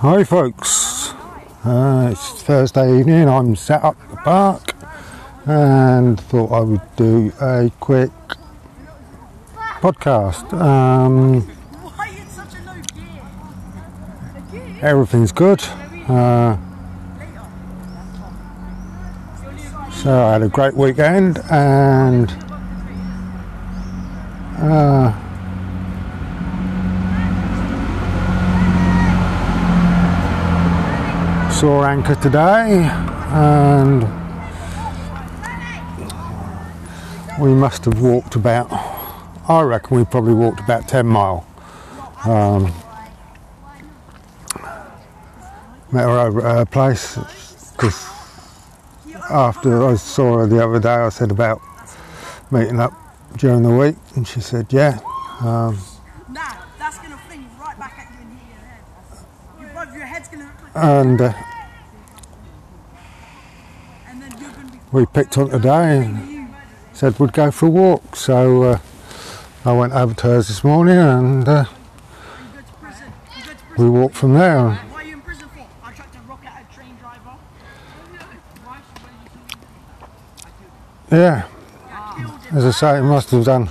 Hi folks, uh, it's Thursday evening, I'm sat up at the park and thought I would do a quick podcast. Um, everything's good. Uh, so I had a great weekend and uh, saw anchor today and we must have walked about I reckon we probably walked about 10 mile. Um, met her over at her place because after I saw her the other day I said about meeting up during the week and she said yeah. Um, Nah, that's gonna fling right back at you and hit your head. You, both your head's gonna look like and uh, and then you're gonna be we picked on today and said we'd go for a walk. So uh, I went over to hers this morning and uh, we walked from there. Yeah. As I say it must have done.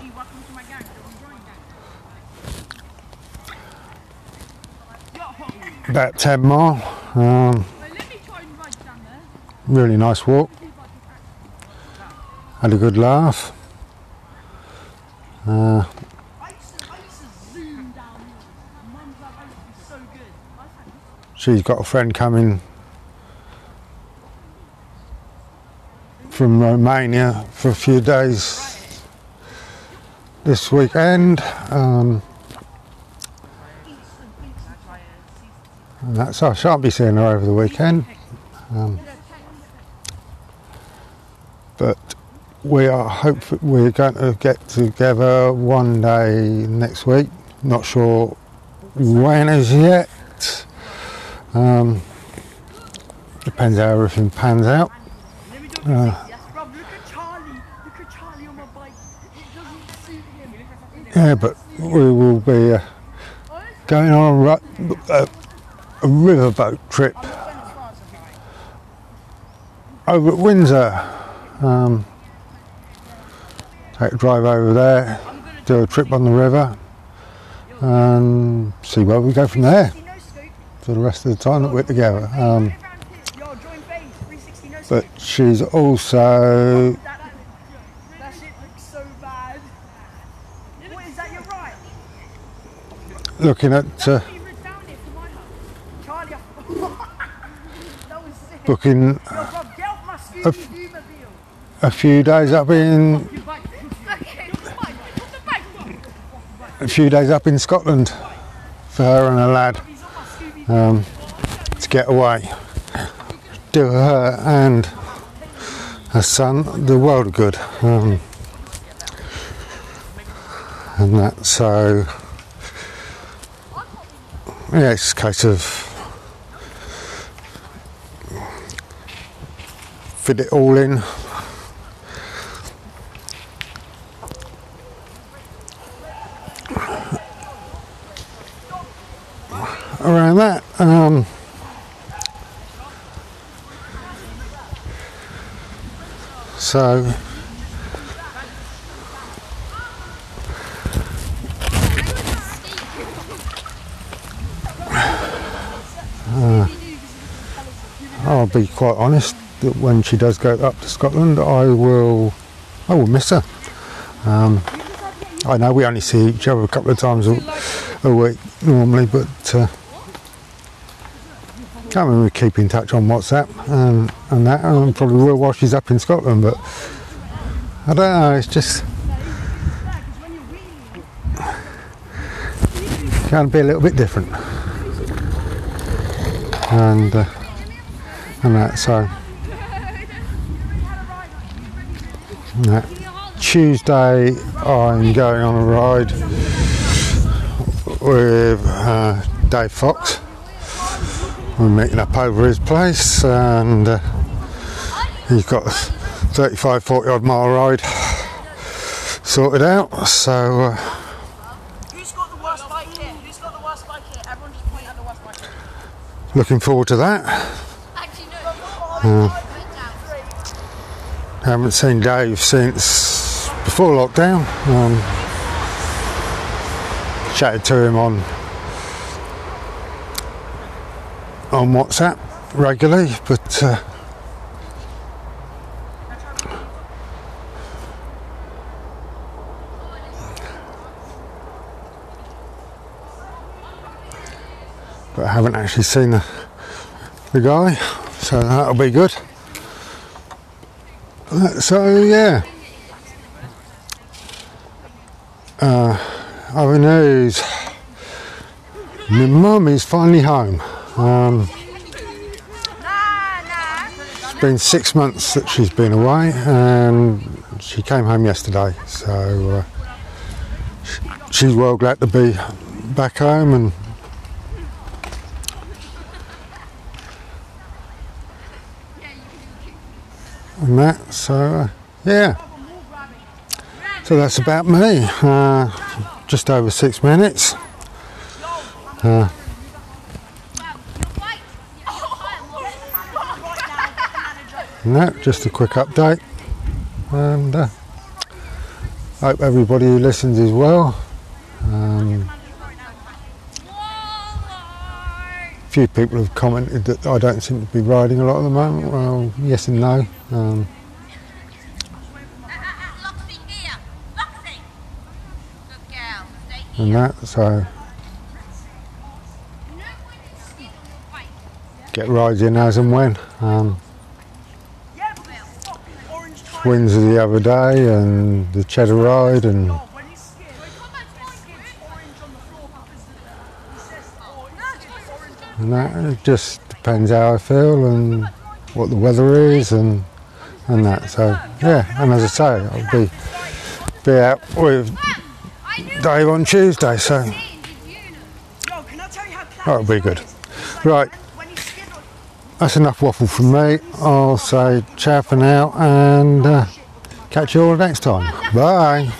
About 10 mile. Um, really nice walk had a good laugh uh, she's got a friend coming from Romania for a few days this weekend. Um, and that's I shan't be seeing her over the weekend. Um, but we are hope we're going to get together one day next week. Not sure when as yet. Um, depends how everything pans out. Uh. Yeah, but we will be uh, going on a, a, a riverboat trip over at Windsor. Um, take a drive over there, do a trip on the river, and see where we go from there for the rest of the time that we're together. Um, Yo, join base. 360 no but she's also looking at uh, booking mobile. a few days up in Your bike. Okay, put the bike. Put the bike. A few days up in Scotland for her and her lad um, to get away. Do her and her son the world good. Um, and that so yeah, it's a case of fit it all in. Around that, um, so I'll be quite honest that when she does go up to Scotland, I will, I will miss her. Um, I know we only see each other a couple of times a, a week normally, but uh, I mean we keep in touch on WhatsApp and, and that, and probably will while she's up in Scotland. But I don't know, it's just going to be a little bit different, and uh, and that so. that. Tuesday, I'm going on a ride with uh, Dave Fox. We're meeting up over his place, and uh, he's got a 35 40 odd mile ride sorted out. So, uh, Who's got the worst bike here? Who's got the worst bike here? Everyone just point at the worst bike. looking forward to that. Actually, no. Uh, haven't seen Dave since before lockdown. Um, chatted to him on on WhatsApp regularly, but uh, but I haven't actually seen the, the guy, so that'll be good. Uh, So yeah. Uh, other news. My mum is finally home. Um, it's been six months that she's been away, and she came home yesterday. So uh, sh- she's well glad to be back home and and that. So uh, yeah. So that's about me. Uh, just over six minutes. Uh, and that, just a quick update. And uh, hope everybody who listens is well. Um, a few people have commented that I don't seem to be riding a lot at the moment. Well, yes and no. Um, and that, so get rides in as and when. Um, Yeah, but it's fucking orange tires. Windsor the other day and the Cheddar ride and when he's skid, his skid's orange on the floor because the, he says, his skid's orange. and that. It just depends how I feel and what the weather is and and that. So yeah, and as I say, I'll be be out with Dave on Tuesday, so it. Did you know? Yo, can I tell you how that'll be good. Right, When he skid on that's enough waffle from me. I'll say ciao for now and uh, catch you all next time. Bye.